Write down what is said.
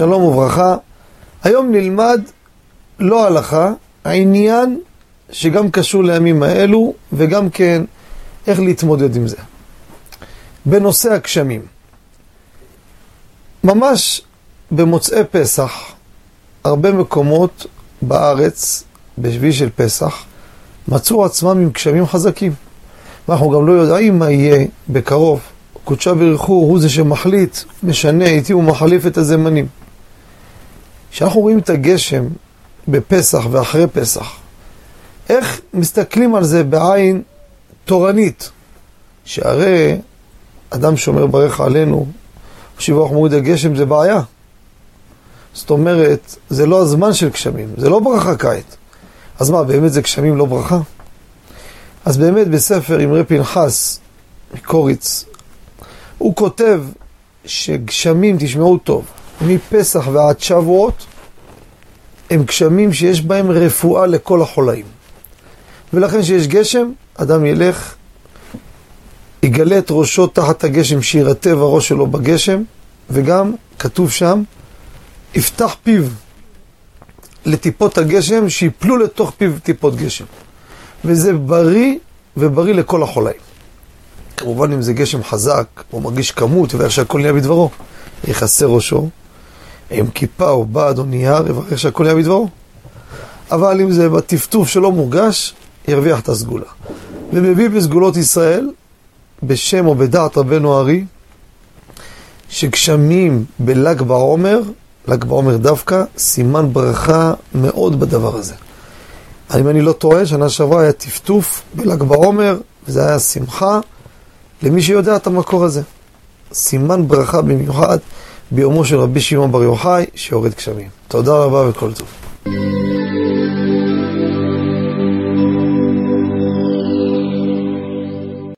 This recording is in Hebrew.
שלום וברכה. היום נלמד לא הלכה, העניין שגם קשור לימים האלו, וגם כן איך להתמודד עם זה. בנושא הגשמים. ממש במוצאי פסח, הרבה מקומות בארץ, בשביעי של פסח, מצאו עצמם עם גשמים חזקים. ואנחנו גם לא יודעים מה יהיה בקרוב. קודשה ברכו הוא זה שמחליט, משנה, איתי הוא מחליף את הזמנים. כשאנחנו רואים את הגשם בפסח ואחרי פסח, איך מסתכלים על זה בעין תורנית? שהרי אדם שומר ברך עלינו, שיבוח מוריד הגשם זה בעיה. זאת אומרת, זה לא הזמן של גשמים, זה לא ברכה כעת. אז מה, באמת זה גשמים לא ברכה? אז באמת בספר אמרי פנחס מקוריץ, הוא כותב שגשמים, תשמעו טוב, מפסח ועד שבועות, הם גשמים שיש בהם רפואה לכל החולאים. ולכן כשיש גשם, אדם ילך, יגלה את ראשו תחת הגשם, שירטב הראש שלו בגשם, וגם כתוב שם, יפתח פיו לטיפות הגשם, שיפלו לתוך פיו טיפות גשם. וזה בריא ובריא לכל החולאים. כמובן אם זה גשם חזק, הוא מרגיש כמות, ואיך שהכל נהיה בדברו, יכסה ראשו, עם כיפה או בד או נייר, יברך שהכל נהיה בדברו. אבל אם זה בטפטוף שלא מורגש, ירוויח את הסגולה. ומביא בסגולות ישראל, בשם או בדעת רבנו ארי, שגשמים בל"ג בעומר, ל"ג בעומר דווקא, סימן ברכה מאוד בדבר הזה. אם אני לא טועה, שנה שעברה היה טפטוף בל"ג בעומר, וזה היה שמחה למי שיודע את המקור הזה. סימן ברכה במיוחד ביומו של רבי שמעון בר יוחאי, שיורד גשמים. תודה רבה וכל טוב.